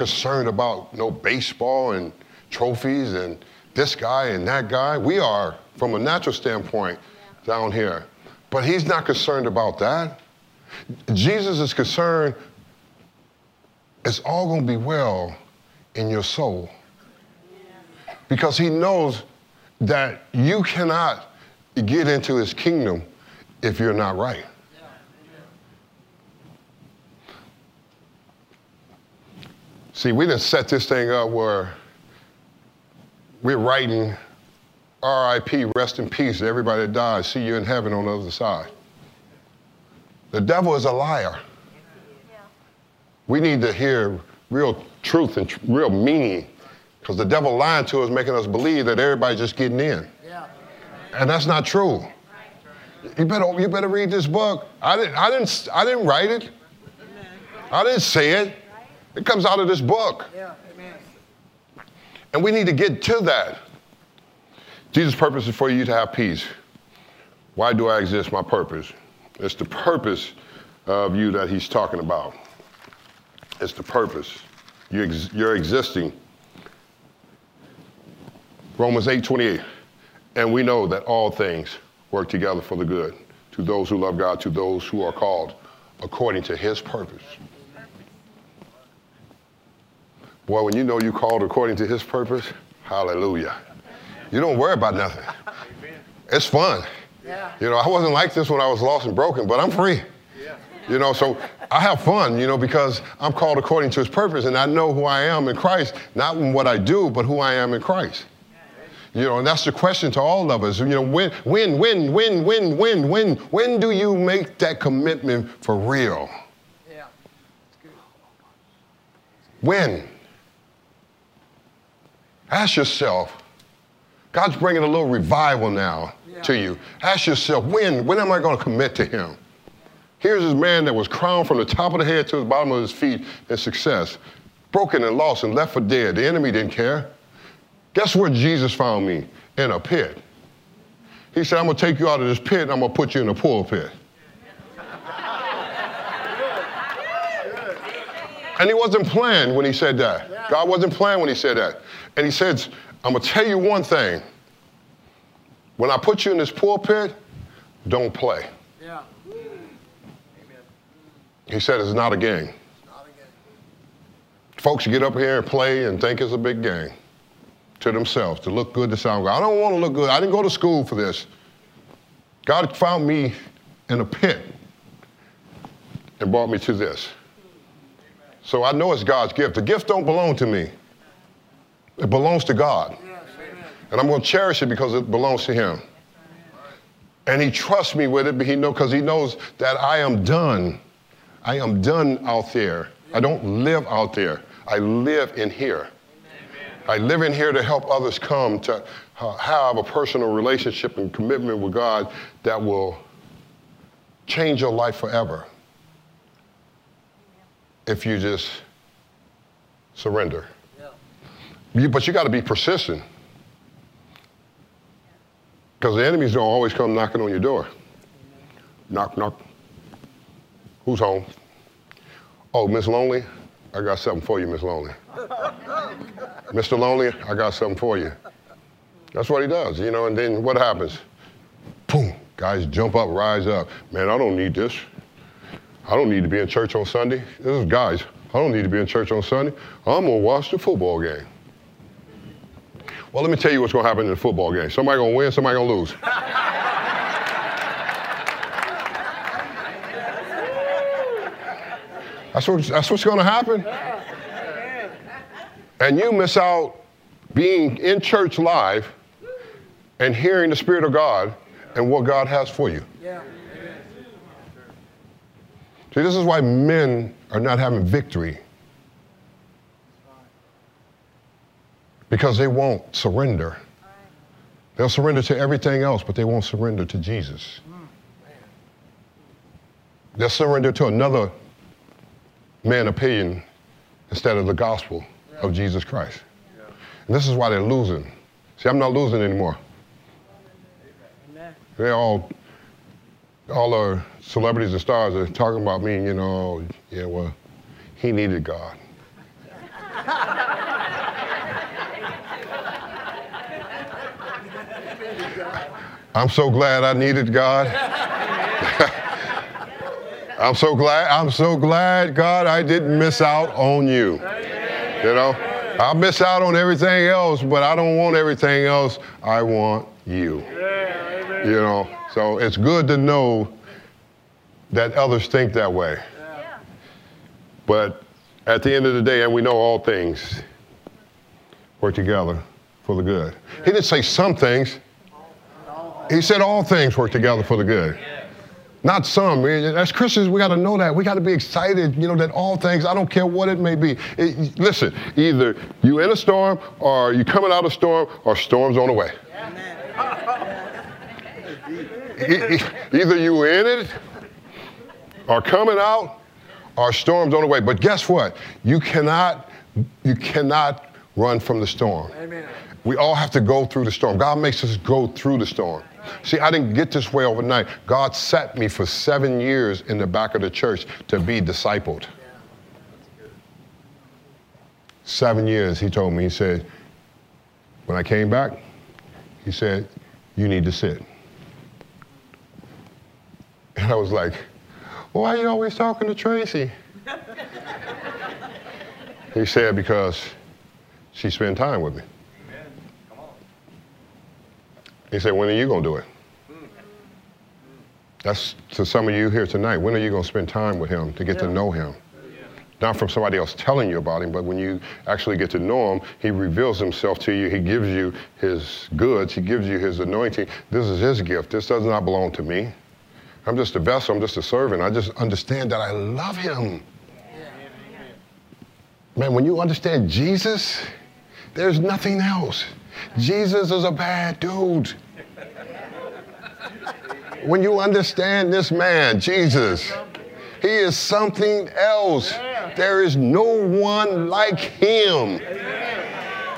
[SPEAKER 2] concerned about no baseball and trophies and this guy and that guy. We are, from a natural standpoint, down here. But he's not concerned about that. Jesus is concerned it's all going to be well in your soul. Because he knows that you cannot get into his kingdom if you're not right. See, we didn't set this thing up where we're writing RIP, rest in peace, to everybody that died, see you in heaven on the other side. The devil is a liar. We need to hear real truth and tr- real meaning because the devil lying to us, making us believe that everybody's just getting in.
[SPEAKER 4] Yeah.
[SPEAKER 2] And that's not true. You better, you better read this book. I didn't, I, didn't, I didn't write it. I didn't say it. It comes out of this book.
[SPEAKER 4] Yeah. Amen.
[SPEAKER 2] And we need to get to that. Jesus' purpose is for you to have peace. Why do I exist? My purpose. It's the purpose of you that he's talking about. It's the purpose. You ex- you're existing. Romans 8 28. And we know that all things work together for the good to those who love God, to those who are called according to his purpose. Boy, when you know you're called according to his purpose, hallelujah. You don't worry about nothing. It's fun.
[SPEAKER 4] Yeah.
[SPEAKER 2] You know, I wasn't like this when I was lost and broken, but I'm free. You know, so I have fun, you know, because I'm called according to his purpose and I know who I am in Christ, not in what I do, but who I am in Christ. You know, and that's the question to all of us. You know, when, when, when, when, when, when, when, when do you make that commitment for real?
[SPEAKER 4] Yeah.
[SPEAKER 2] When? Ask yourself. God's bringing a little revival now to you. Ask yourself, when? When am I going to commit to Him? Here's this man that was crowned from the top of the head to the bottom of his feet in success, broken and lost and left for dead. The enemy didn't care. Guess where Jesus found me? In a pit. He said, I'm going to take you out of this pit and I'm going to put you in a pulpit. And he wasn't playing when he said that. God wasn't playing when he said that. And he says, I'm going to tell you one thing. When I put you in this pulpit, don't play.
[SPEAKER 4] Yeah. Amen.
[SPEAKER 2] He said it's not a game.
[SPEAKER 4] Not again.
[SPEAKER 2] Folks get up here and play and think it's a big game to themselves, to look good, to sound good. I don't want to look good. I didn't go to school for this. God found me in a pit and brought me to this. So I know it's God's gift. The gift don't belong to me. It belongs to God.
[SPEAKER 4] Yes.
[SPEAKER 2] And I'm going to cherish it because it belongs to him. And he trusts me with it but he know because he knows that I am done. I am done out there. I don't live out there. I live in here. I live in here to help others come to uh, have a personal relationship and commitment with God that will change your life forever if you just surrender.
[SPEAKER 4] Yeah.
[SPEAKER 2] You, but you got to be persistent. Because the enemies don't always come knocking on your door. Knock, knock. Who's home? Oh, Miss Lonely, I got something for you, Miss Lonely. [laughs] Mr. Lonely, I got something for you. That's what he does, you know, and then what happens? Boom, guys jump up, rise up. Man, I don't need this. I don't need to be in church on Sunday. This is guys, I don't need to be in church on Sunday. I'm gonna watch the football game. Well, let me tell you what's gonna happen in the football game. Somebody gonna win, somebody gonna lose. That's, what, that's what's gonna happen. And you miss out being in church live and hearing the Spirit of God and what God has for you.
[SPEAKER 4] Yeah.
[SPEAKER 2] See, this is why men are not having victory. Because they won't surrender. They'll surrender to everything else, but they won't surrender to Jesus. They'll surrender to another man opinion instead of the gospel of Jesus Christ. And this is why they're losing. See, I'm not losing anymore.
[SPEAKER 4] Amen.
[SPEAKER 2] They all, all our celebrities and stars are talking about me, and you know, oh, yeah, well, he needed God. I'm so glad I needed God. [laughs] I'm so glad, I'm so glad, God, I didn't miss out on you. You know, I'll miss out on everything else, but I don't want everything else. I want you. You know, so it's good to know that others think that way. But at the end of the day, and we know all things work together for the good. He didn't say some things. He said all things work together for the good. Not some. As Christians, we got to know that. We got to be excited, you know, that all things, I don't care what it may be. It, listen, either you in a storm or you coming out of a storm or storm's on the way. Either you in it or coming out or storm's on the way. But guess what? You cannot, you cannot run from the storm.
[SPEAKER 4] Amen.
[SPEAKER 2] We all have to go through the storm. God makes us go through the storm. See, I didn't get this way overnight. God set me for seven years in the back of the church to be discipled. Seven years, he told me, he said, when I came back, he said, you need to sit. And I was like, why are you always talking to Tracy? he said, because she spent time with me. He said, When are you going to do it? That's to some of you here tonight. When are you going to spend time with him to get yeah. to know him? Not from somebody else telling you about him, but when you actually get to know him, he reveals himself to you. He gives you his goods. He gives you his anointing. This is his gift. This does not belong to me. I'm just a vessel. I'm just a servant. I just understand that I love him. Man, when you understand Jesus, there's nothing else. Jesus is a bad dude. When you understand this man, Jesus, he is something else. There is no one like him.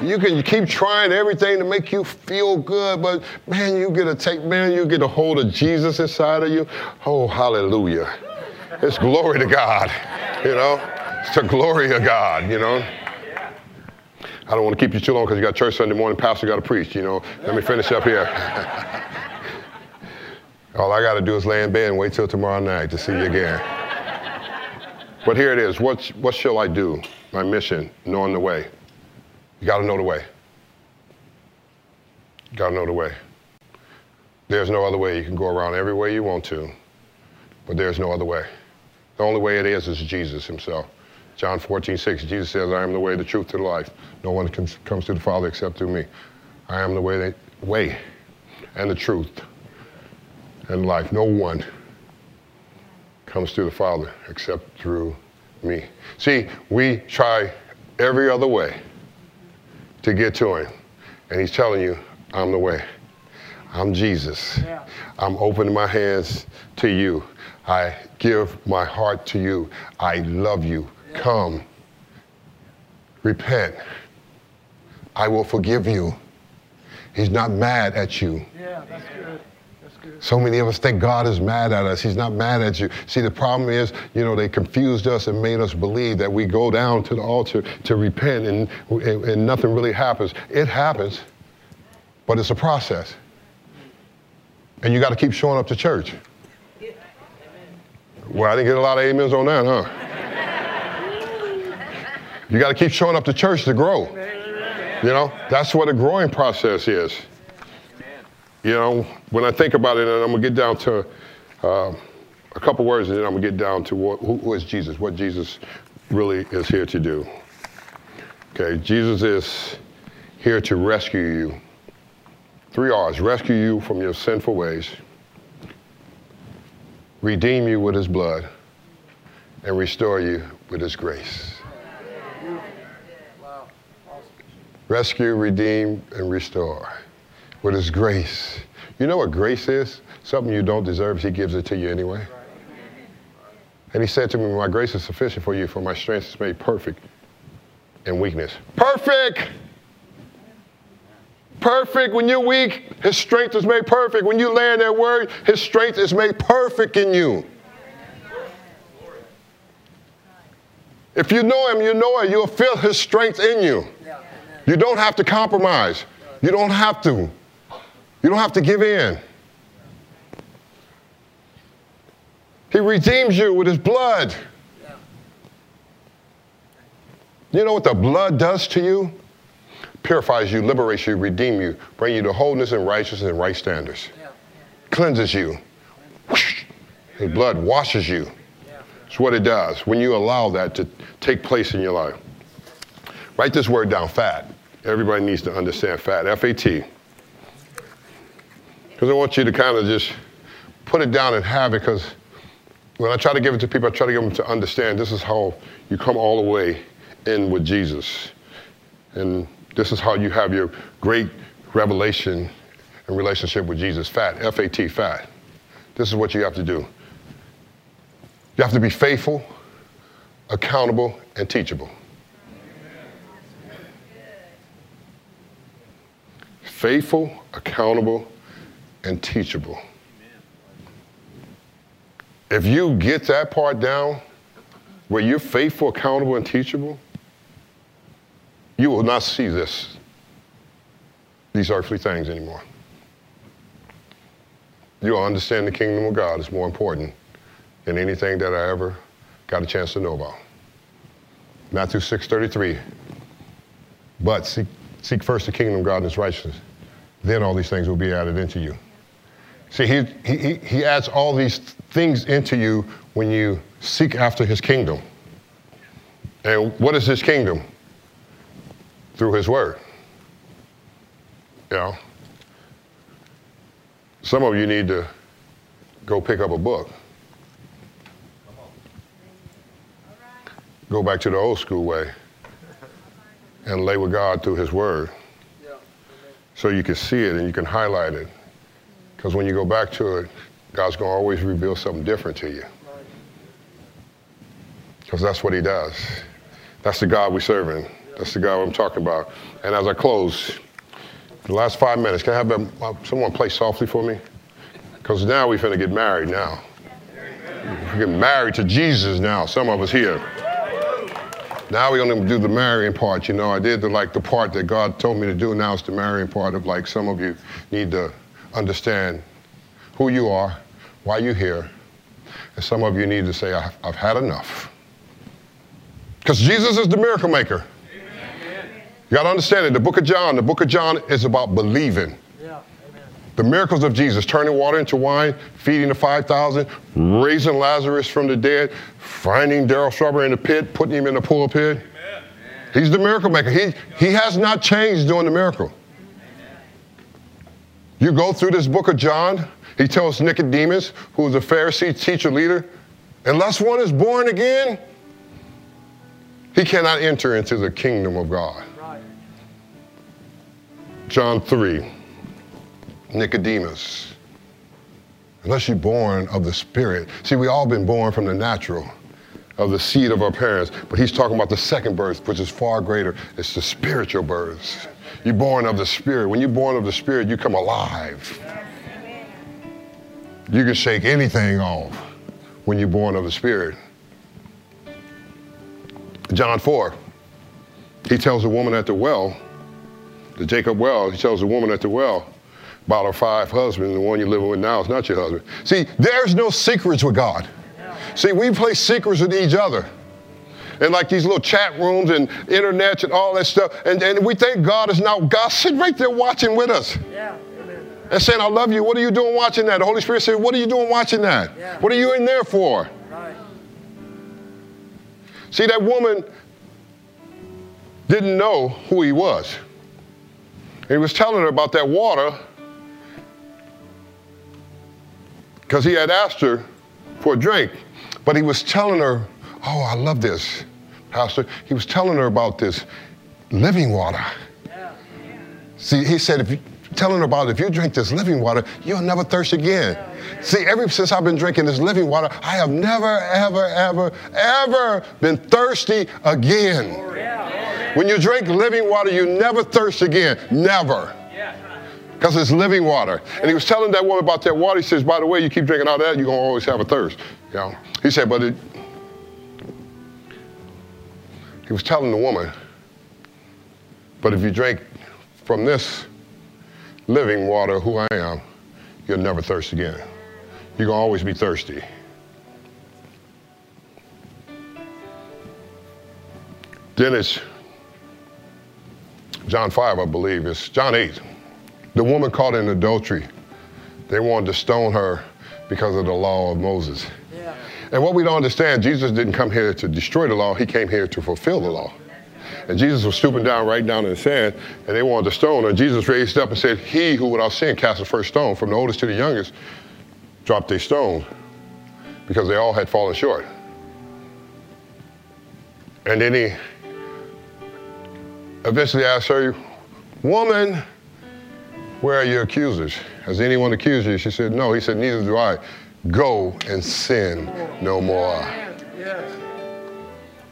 [SPEAKER 2] You can keep trying everything to make you feel good, but man, you get a take, man, you get a hold of Jesus inside of you. Oh, hallelujah. It's glory to God, you know? It's the glory of God, you know? I don't want to keep you too long because you got church Sunday morning. Pastor got to preach, you know. Let me finish up here. [laughs] All I got to do is lay in bed and wait till tomorrow night to see you again. But here it is. What, what shall I do? My mission, knowing the way. You got to know the way. You got to know the way. There's no other way. You can go around every way you want to, but there's no other way. The only way it is is Jesus himself. John 14, 6, Jesus says, I am the way, the truth, to the life. No one comes to the Father except through me. I am the way, the way and the truth and life. No one comes to the Father except through me. See, we try every other way to get to him. And he's telling you, I'm the way. I'm Jesus. Yeah. I'm opening my hands to you. I give my heart to you. I love you. Come, repent. I will forgive you. He's not mad at you.
[SPEAKER 4] Yeah, that's good.
[SPEAKER 2] So many of us think God is mad at us. He's not mad at you. See, the problem is, you know, they confused us and made us believe that we go down to the altar to repent and, and, and nothing really happens. It happens, but it's a process. And you got to keep showing up to church. Well, I didn't get a lot of amens on that, huh? You got to keep showing up to church to grow. You know, that's what a growing process is. You know, when I think about it, and I'm going to get down to uh, a couple words, and then I'm going to get down to what, who is Jesus, what Jesus really is here to do. Okay, Jesus is here to rescue you. Three R's rescue you from your sinful ways, redeem you with his blood, and restore you with his grace. rescue, redeem, and restore with his grace. You know what grace is? Something you don't deserve, he gives it to you anyway. And he said to me, My grace is sufficient for you, for my strength is made perfect in weakness. Perfect! Perfect. When you're weak, his strength is made perfect. When you lay in that word, his strength is made perfect in you. If you know him, you know it. You'll feel his strength in you. You don't have to compromise. You don't have to. You don't have to give in. He redeems you with his blood. You know what the blood does to you? Purifies you, liberates you, redeems you, brings you to wholeness and righteousness and right standards. Cleanses you. His blood washes you. That's what it does when you allow that to take place in your life. Write this word down, fat. Everybody needs to understand fat, F A T. Because I want you to kind of just put it down and have it because when I try to give it to people, I try to get them to understand this is how you come all the way in with Jesus. And this is how you have your great revelation and relationship with Jesus. Fat, F A T, fat. This is what you have to do. You have to be faithful, accountable, and teachable. Faithful, accountable, and teachable. If you get that part down, where you're faithful, accountable, and teachable, you will not see this, these earthly things anymore. You'll understand the kingdom of God is more important than anything that I ever got a chance to know about. Matthew 6:33. But seek, seek first the kingdom of God and his righteousness. Then all these things will be added into you. See, he, he, he adds all these things into you when you seek after his kingdom. And what is his kingdom? Through his word. You know? Some of you need to go pick up a book. Go back to the old school way and lay with God through his word. So you can see it and you can highlight it. Because when you go back to it, God's going to always reveal something different to you. Because that's what he does. That's the God we're serving. That's the God I'm talking about. And as I close, the last five minutes, can I have uh, someone play softly for me? Because now we're going to get married now. We're getting married to Jesus now, some of us here. Now we're going to do the marrying part. You know, I did the like the part that God told me to do. Now it's the marrying part of like some of you need to understand who you are, why you're here, and some of you need to say, I've, I've had enough. Because Jesus is the miracle maker. You got to understand it. The book of John, the book of John is about believing. The miracles of Jesus, turning water into wine, feeding the 5,000, raising Lazarus from the dead, finding Darryl Strawberry in the pit, putting him in the pool pit. He's the miracle maker. He, he has not changed doing the miracle. You go through this book of John, he tells Nicodemus, who is a Pharisee teacher leader, unless one is born again, he cannot enter into the kingdom of God. John 3, Nicodemus. Unless you're born of the Spirit. See, we all been born from the natural, of the seed of our parents. But he's talking about the second birth, which is far greater. It's the spiritual birth. You're born of the Spirit. When you're born of the Spirit, you come alive. You can shake anything off when you're born of the Spirit. John 4, he tells the woman at the well, the Jacob well, he tells the woman at the well about her five husbands, the one you're living with now is not your husband. See, there's no secrets with God. See, we play secrets with each other. And like these little chat rooms and internet and all that stuff. And, and we think God is now, God sitting right there watching with us.
[SPEAKER 4] Yeah.
[SPEAKER 2] And saying, I love you. What are you doing watching that? The Holy Spirit said, What are you doing watching that?
[SPEAKER 4] Yeah.
[SPEAKER 2] What are you in there for?
[SPEAKER 4] Right.
[SPEAKER 2] See, that woman didn't know who he was. He was telling her about that water because he had asked her for a drink. But he was telling her, Oh, I love this, Pastor. He was telling her about this living water. See, he said, if you telling her about it, if you drink this living water, you'll never thirst again. See, ever since I've been drinking this living water, I have never, ever, ever, ever been thirsty again. When you drink living water, you never thirst again. Never. Because it's living water. And he was telling that woman about that water. He says, by the way, you keep drinking all that, you're going to always have a thirst. You know? He said, but it, he was telling the woman, but if you drink from this living water, who I am, you'll never thirst again. You're going to always be thirsty. Then it's John 5, I believe. It's John 8. The woman caught in adultery. They wanted to stone her because of the law of Moses.
[SPEAKER 4] Yeah.
[SPEAKER 2] And what we don't understand, Jesus didn't come here to destroy the law, he came here to fulfill the law. And Jesus was stooping down right down in the sand, and they wanted to stone her. Jesus raised up and said, He who without sin cast the first stone, from the oldest to the youngest, dropped their stone because they all had fallen short. And then he eventually asked her, Woman, where are your accusers? Has anyone accused you? She said, No. He said, Neither do I. Go and sin no more.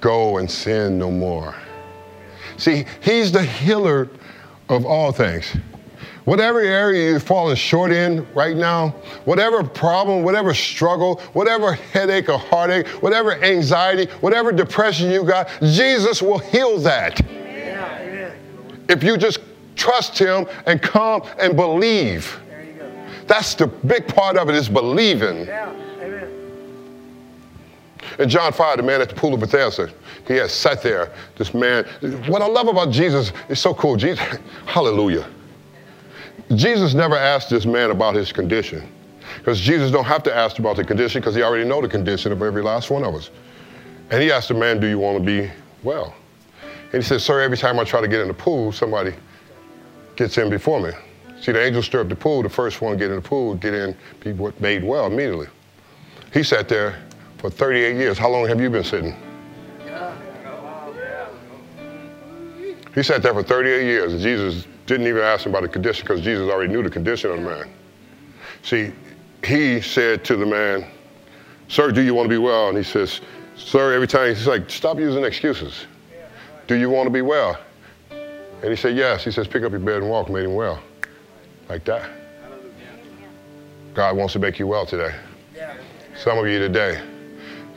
[SPEAKER 2] Go and sin no more. See, he's the healer of all things. Whatever area you're falling short in right now, whatever problem, whatever struggle, whatever headache or heartache, whatever anxiety, whatever depression you got, Jesus will heal that. If you just trust him and come and believe. That's the big part of it is believing. Yeah. Amen. And John 5, the man at the pool of Bethesda, he had sat there. This man, what I love about Jesus is so cool. Jesus, [laughs] hallelujah. Jesus never asked this man about his condition. Because Jesus don't have to ask about the condition because he already know the condition of every last one of us. And he asked the man, do you want to be well? And he said, sir, every time I try to get in the pool, somebody gets in before me. See, the angel stir up the pool. The first one get in the pool, get in, be made well immediately. He sat there for 38 years. How long have you been sitting? He sat there for 38 years, and Jesus didn't even ask him about the condition because Jesus already knew the condition of the man. See, he said to the man, Sir, do you want to be well? And he says, Sir, every time he's like, Stop using excuses. Do you want to be well? And he said, Yes. He says, Pick up your bed and walk, made him well. Like that. God wants to make you well today. Some of you today,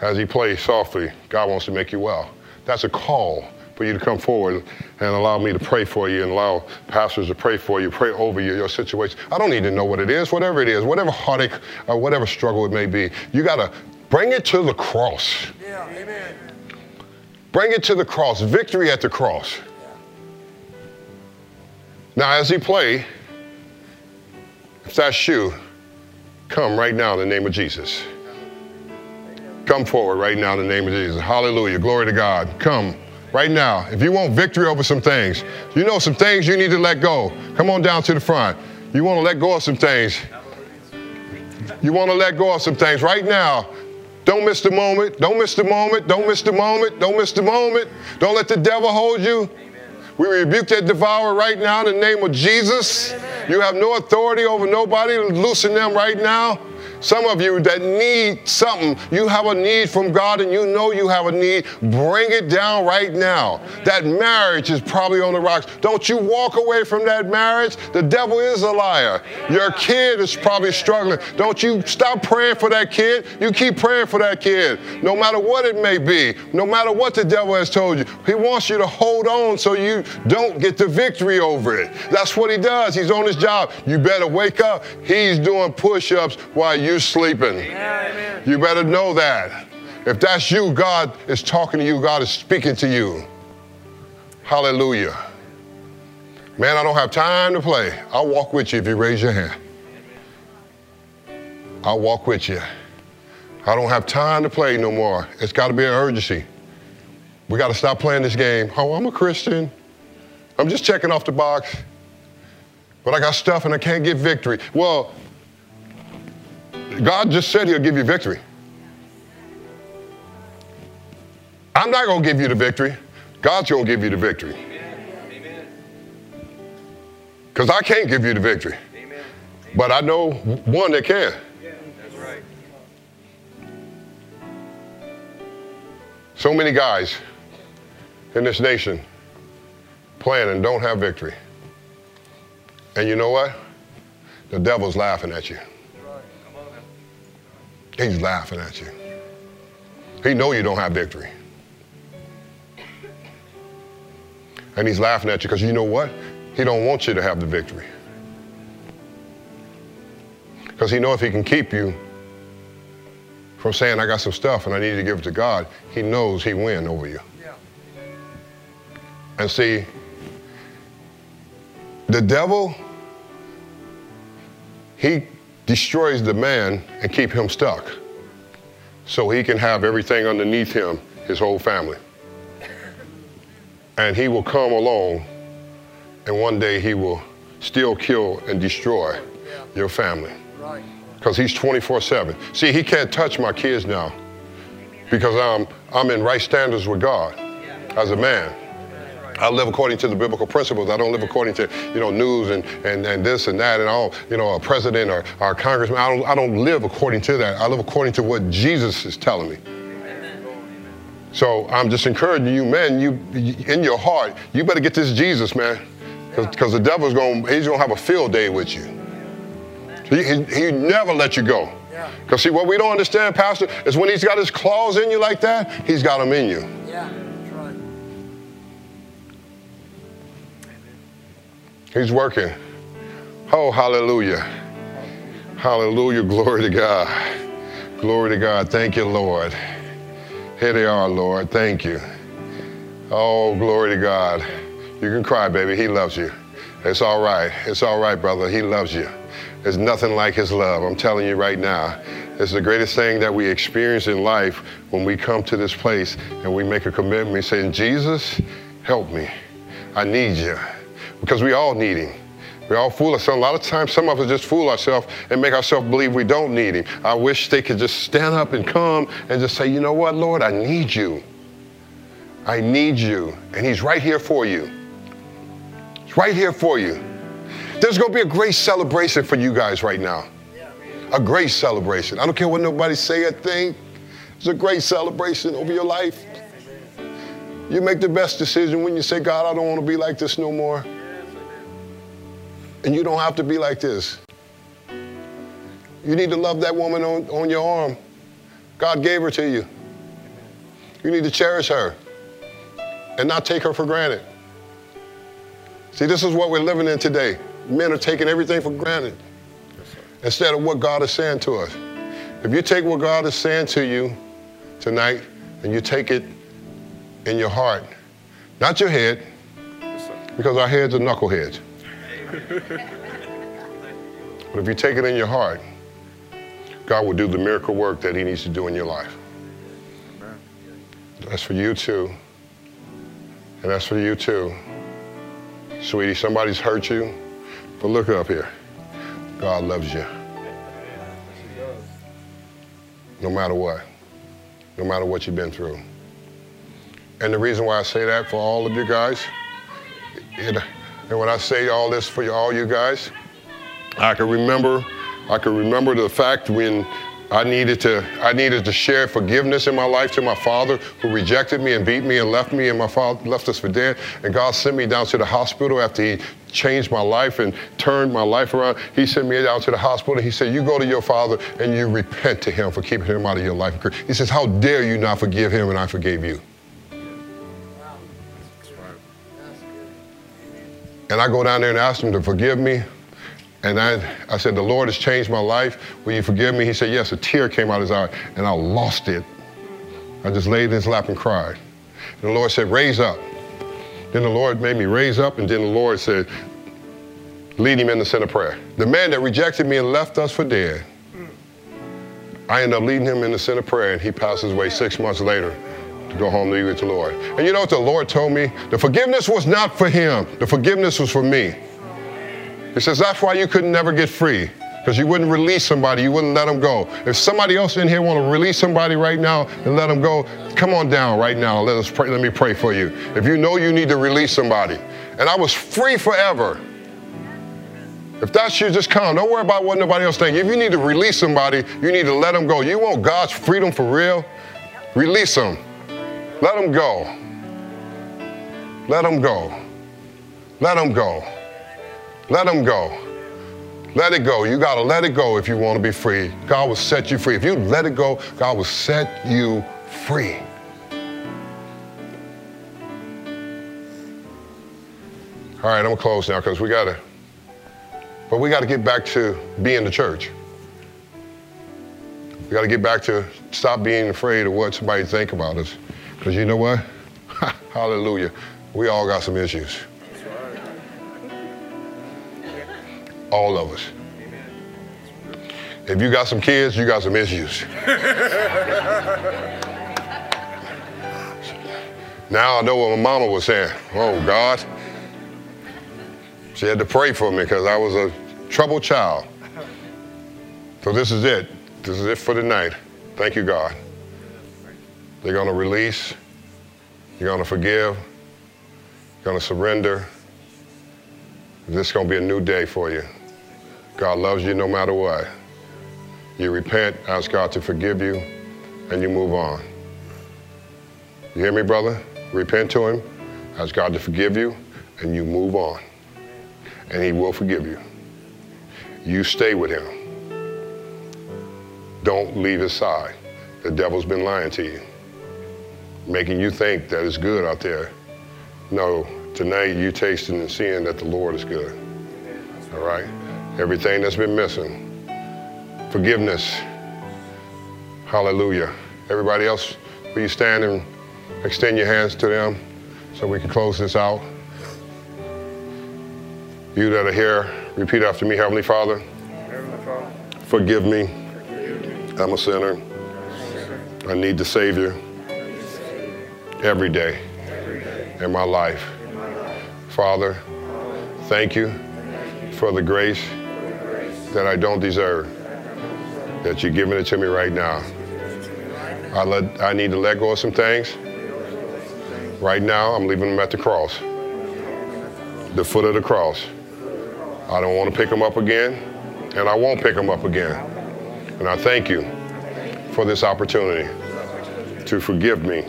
[SPEAKER 2] as he plays softly, God wants to make you well. That's a call for you to come forward and allow me to pray for you and allow pastors to pray for you, pray over you, your situation. I don't need to know what it is, whatever it is, whatever heartache or whatever struggle it may be. You got to bring it to the cross.
[SPEAKER 4] Yeah, amen.
[SPEAKER 2] Bring it to the cross, victory at the cross. Now, as he play, if that's you, come right now in the name of Jesus. Come forward right now in the name of Jesus. Hallelujah. Glory to God. Come right now. If you want victory over some things, you know some things you need to let go. Come on down to the front. You want to let go of some things. You want to let go of some things right now. Don't miss the moment. Don't miss the moment. Don't miss the moment. Don't miss the moment. Don't let the devil hold you. We rebuke that devourer right now in the name of Jesus. You have no authority over nobody. Loosen them right now. Some of you that need something, you have a need from God and you know you have a need, bring it down right now. That marriage is probably on the rocks. Don't you walk away from that marriage. The devil is a liar. Your kid is probably struggling. Don't you stop praying for that kid. You keep praying for that kid, no matter what it may be, no matter what the devil has told you. He wants you to hold on so you don't get the victory over it. That's what he does. He's on his job. You better wake up. He's doing push ups while you sleeping. You better know that. If that's you, God is talking to you, God is speaking to you. Hallelujah. Man, I don't have time to play. I'll walk with you if you raise your hand. I'll walk with you. I don't have time to play no more. It's got to be an urgency. We got to stop playing this game. Oh, I'm a Christian. I'm just checking off the box. But I got stuff and I can't get victory. Well, God just said he'll give you victory. I'm not going to give you the victory. God's going to give you the victory. Because I can't give you the victory. But I know one that can.
[SPEAKER 3] That's right.
[SPEAKER 2] So many guys in this nation playing and don't have victory. And you know what? The devil's laughing at you. He's laughing at you. He know you don't have victory. And he's laughing at you because you know what? He don't want you to have the victory. Because he know if he can keep you from saying, I got some stuff and I need to give it to God, he knows he win over you. Yeah. And see, the devil, he destroys the man and keep him stuck so he can have everything underneath him, his whole family. And he will come along and one day he will still kill and destroy your family. Because he's 24 7. See, he can't touch my kids now because I'm, I'm in right standards with God as a man. I live according to the biblical principles. I don't live according to, you know, news and, and, and this and that and all, you know, a president or, or a congressman. I don't, I don't live according to that. I live according to what Jesus is telling me. So I'm just encouraging you, man, you in your heart, you better get this Jesus, man. Because the devil's going he's going to have a field day with you. He, he, he never let you go. Because see, what we don't understand, Pastor, is when he's got his claws in you like that, he's got them in you.
[SPEAKER 4] Yeah,
[SPEAKER 2] He's working. Oh, hallelujah. Hallelujah. Glory to God. Glory to God. Thank you, Lord. Here they are, Lord. Thank you. Oh, glory to God. You can cry, baby. He loves you. It's all right. It's all right, brother. He loves you. There's nothing like his love. I'm telling you right now. It's the greatest thing that we experience in life when we come to this place and we make a commitment saying, Jesus, help me. I need you. Because we all need him. We all fool ourselves. A lot of times, some of us just fool ourselves and make ourselves believe we don't need him. I wish they could just stand up and come and just say, you know what, Lord, I need you. I need you. And he's right here for you. He's right here for you. There's going to be a great celebration for you guys right now. A great celebration. I don't care what nobody say or think. It's a great celebration over your life. You make the best decision when you say, God, I don't want to be like this no more. And you don't have to be like this. You need to love that woman on, on your arm. God gave her to you. You need to cherish her and not take her for granted. See, this is what we're living in today. Men are taking everything for granted instead of what God is saying to us. If you take what God is saying to you tonight and you take it in your heart, not your head, because our heads are knuckleheads. But if you take it in your heart, God will do the miracle work that He needs to do in your life. That's for you too. And that's for you too. Sweetie, somebody's hurt you, but look up here. God loves you. No matter what. No matter what you've been through. And the reason why I say that for all of you guys, it, and when I say all this for all you guys, I can remember, I can remember the fact when I needed to, I needed to share forgiveness in my life to my father who rejected me and beat me and left me and my father left us for dead. And God sent me down to the hospital after he changed my life and turned my life around. He sent me down to the hospital. He said, you go to your father and you repent to him for keeping him out of your life. He says, how dare you not forgive him and I forgave you. And I go down there and ask him to forgive me. And I, I said, the Lord has changed my life. Will you forgive me? He said, yes. A tear came out of his eye, and I lost it. I just laid in his lap and cried. And the Lord said, raise up. Then the Lord made me raise up, and then the Lord said, lead him in the sinner prayer. The man that rejected me and left us for dead, I ended up leading him in the sinner prayer, and he passed away six months later go home to with the Lord. And you know what the Lord told me? The forgiveness was not for him. The forgiveness was for me. He says, that's why you couldn't never get free. Because you wouldn't release somebody, you wouldn't let them go. If somebody else in here want to release somebody right now and let them go, come on down right now. Let us pray. Let me pray for you. If you know you need to release somebody, and I was free forever. If that's you, just come. Don't worry about what nobody else thinks. If you need to release somebody, you need to let them go. You want God's freedom for real? Release them. Let them go. Let them go. Let them go. Let them go. Let it go. You got to let it go if you want to be free. God will set you free. If you let it go, God will set you free. All right, I'm gonna close now because we gotta, but we gotta get back to being the church. We gotta get back to stop being afraid of what somebody think about us. Because you know what? [laughs] Hallelujah. We all got some issues. All of us. If you got some kids, you got some issues. now I know what my mama was saying. Oh, God. She had to pray for me because I was a troubled child. So this is it. This is it for the night. Thank you, God. They're going to release. You're going to forgive. You're going to surrender. This is going to be a new day for you. God loves you no matter what. You repent, ask God to forgive you, and you move on. You hear me, brother? Repent to Him, ask God to forgive you, and you move on. And He will forgive you. You stay with Him. Don't leave His side. The devil's been lying to you, making you think that it's good out there. No, tonight you tasting and seeing that the Lord is good. All right? Everything that's been missing. Forgiveness. Hallelujah. Everybody else, will you stand and extend your hands to them so we can close this out? You that are here, repeat after me, Heavenly Father. Forgive me. I'm a sinner. I need the Savior every day in my life. Father, thank you for the grace that I don't deserve, that you're giving it to me right now. I, let, I need to let go of some things. Right now, I'm leaving them at the cross, the foot of the cross. I don't want to pick them up again, and I won't pick them up again. And I thank you for this opportunity to forgive me.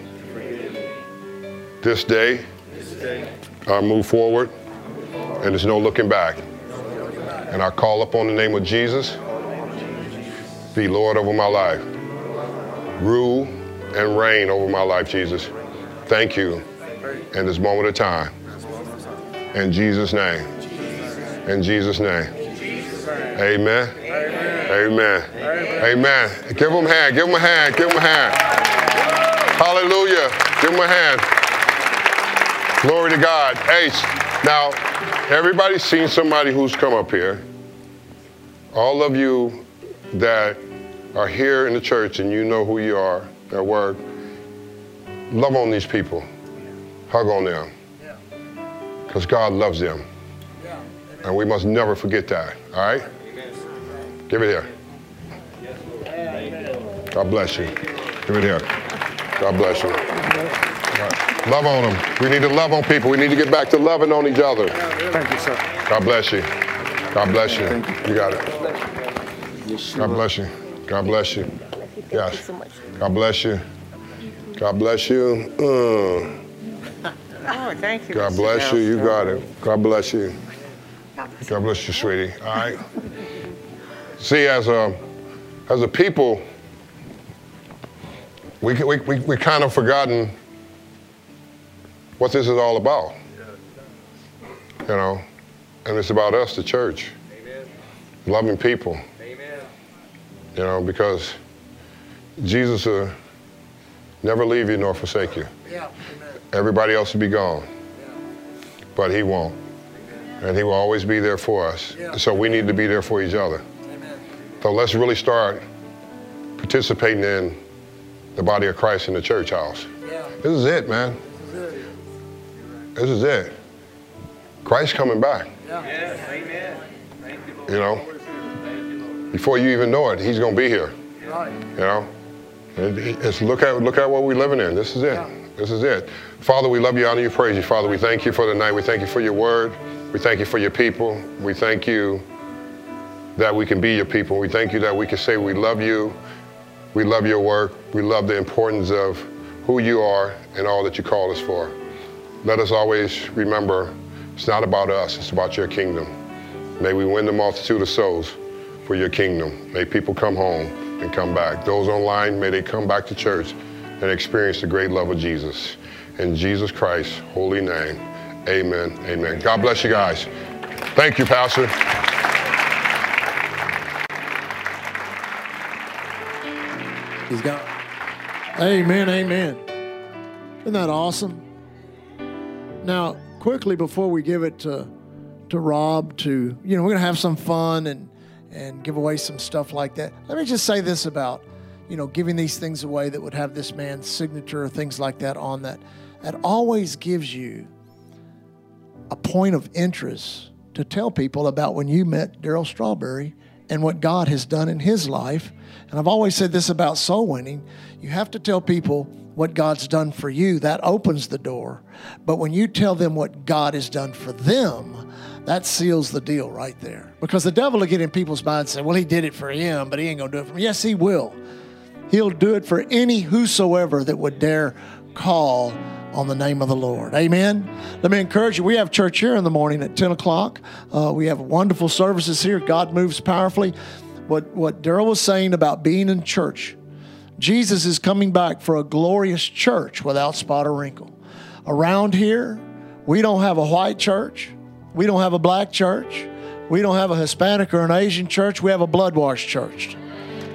[SPEAKER 2] This day, I move forward, and there's no looking back. And I call upon the name of Jesus, be Lord over my life. Rule and reign over my life, Jesus. Thank you in this moment of time. In Jesus' name. In Jesus' name. Amen. Amen. Amen. Give him a hand. Give him a hand. Give him a hand. Hallelujah. Give him a hand. Glory to God. Ace. now, everybody's seen somebody who's come up here. All of you that are here in the church and you know who you are at work, love on these people. Hug on them. Because God loves them. And we must never forget that. All right? Give it here. God bless you. Give it here. God bless you. All right. Love on them. We need to love on people. We need to get back to loving on each other.
[SPEAKER 4] Thank you, sir.
[SPEAKER 2] God bless you. God bless you. You got it. God bless you. God bless you. Yes. God bless you. God bless you. Uh,
[SPEAKER 5] Oh, thank you.
[SPEAKER 2] God bless you. You got it. God bless you. God bless you, sweetie. All right. See, as a as a people, we we we, we kind of forgotten what this is all about. You know, and it's about us, the church, loving people. Amen. You know, because Jesus will never leave you nor forsake you. Yeah. Amen. Everybody else will be gone, but He won't, and He will always be there for us. Yeah. So we need to be there for each other. Amen. So let's really start participating in the body of Christ in the church house. Yeah. This is it, man. This is it. Christ coming back. Yes, amen. You know, before you even know it, He's going to be here. Right. You know, it's look at look at what we're living in. This is it. This is it. Father, we love you, honor you, praise you. Father, we thank you for the night. We thank you for your word. We thank you for your people. We thank you that we can be your people. We thank you that we can say we love you. We love your work. We love the importance of who you are and all that you call us for. Let us always remember it's not about us, it's about your kingdom. May we win the multitude of souls for your kingdom. May people come home and come back. Those online, may they come back to church and experience the great love of Jesus. In Jesus Christ's holy name, amen, amen. God bless you guys. Thank you, Pastor.
[SPEAKER 4] He's got. Amen, amen. Isn't that awesome? Now, quickly before we give it to to Rob to, you know, we're gonna have some fun and and give away some stuff like that. Let me just say this about, you know, giving these things away that would have this man's signature or things like that on that. That always gives you a point of interest to tell people about when you met Darryl Strawberry and what God has done in his life. And I've always said this about soul winning you have to tell people what God's done for you, that opens the door. But when you tell them what God has done for them, that seals the deal right there. Because the devil will get in people's minds and say, well, he did it for him, but he ain't going to do it for me. Yes, he will. He'll do it for any whosoever that would dare call on the name of the Lord. Amen. Let me encourage you. We have church here in the morning at 10 o'clock. Uh, we have wonderful services here. God moves powerfully. What, what Darryl was saying about being in church, Jesus is coming back for a glorious church without spot or wrinkle. Around here, we don't have a white church. We don't have a black church. We don't have a Hispanic or an Asian church. We have a blood washed church.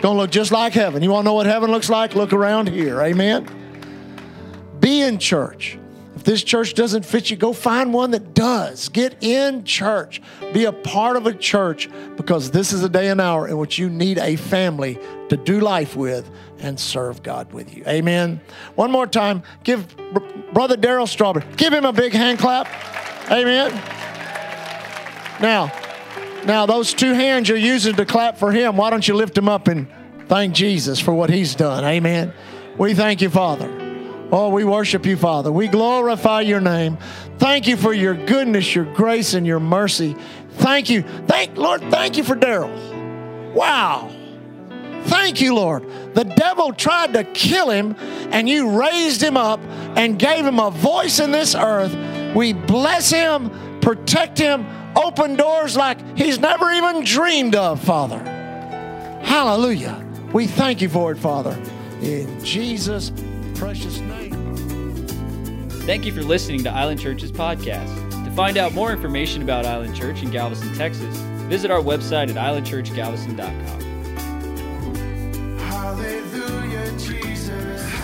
[SPEAKER 4] Gonna look just like heaven. You wanna know what heaven looks like? Look around here. Amen. Be in church. If this church doesn't fit you, go find one that does. Get in church. Be a part of a church because this is a day and hour in which you need a family to do life with and serve God with you. Amen. One more time, give Brother Darryl Strawberry, give him a big hand clap. Amen. Now, now those two hands you're using to clap for him, why don't you lift him up and thank Jesus for what he's done? Amen. We thank you, Father. Oh, we worship you, Father. We glorify your name. Thank you for your goodness, your grace, and your mercy. Thank you. Thank Lord, thank you for Darryl. Wow. Thank you, Lord. The devil tried to kill him, and you raised him up and gave him a voice in this earth. We bless him, protect him, open doors like he's never even dreamed of, Father. Hallelujah. We thank you for it, Father. In Jesus' precious name.
[SPEAKER 1] Thank you for listening to Island Church's podcast. To find out more information about Island Church in Galveston, Texas, visit our website at islandchurchgalveston.com. Hallelujah, Jesus.